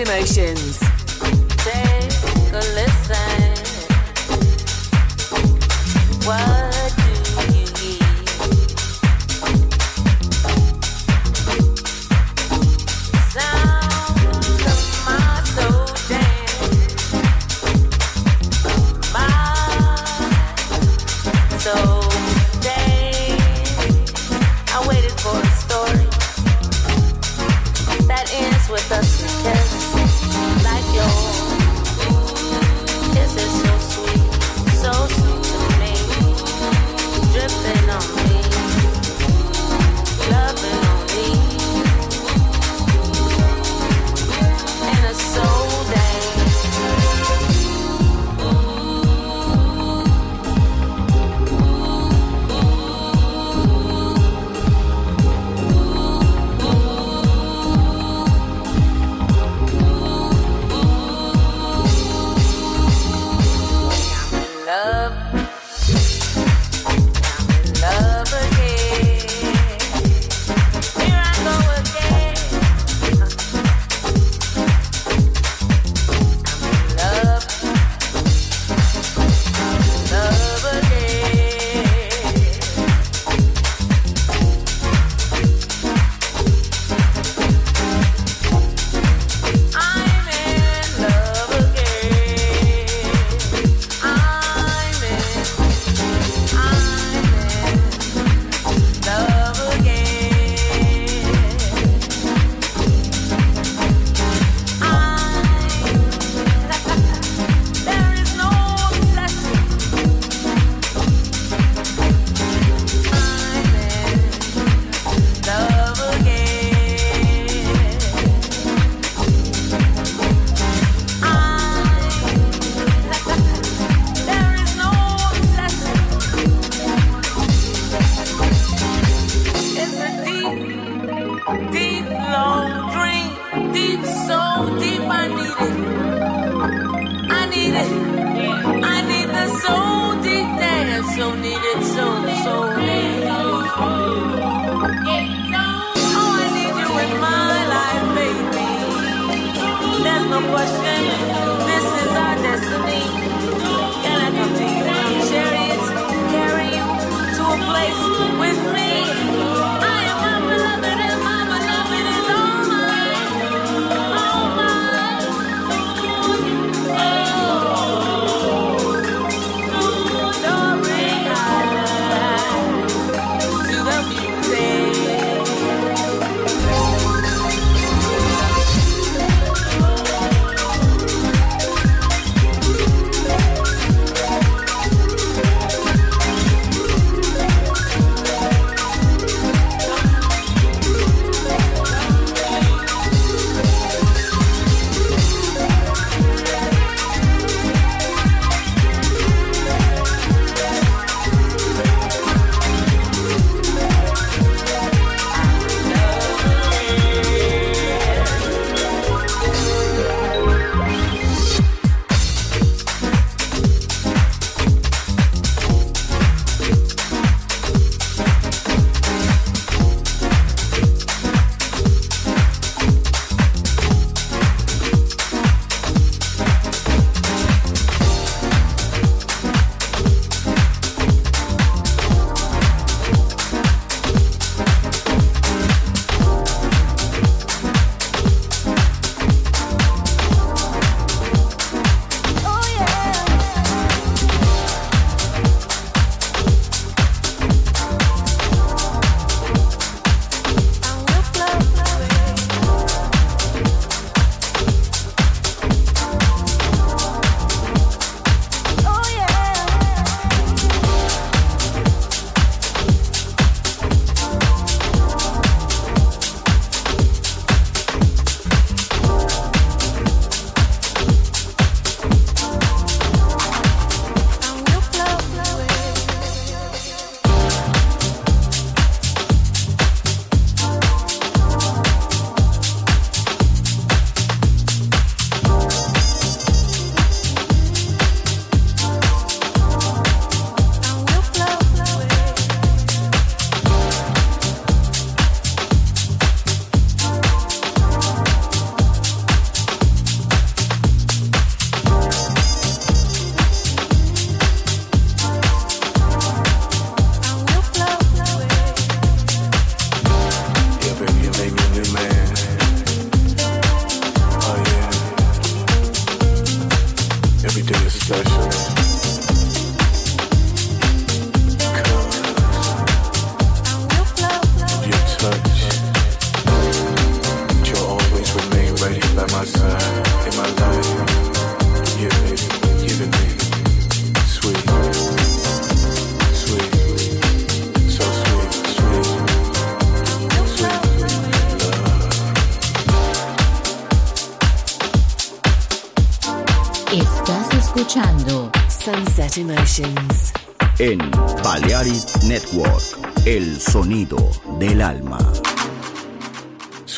Emotions.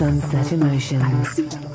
Sunset Emotions.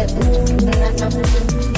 I'm not Thank you.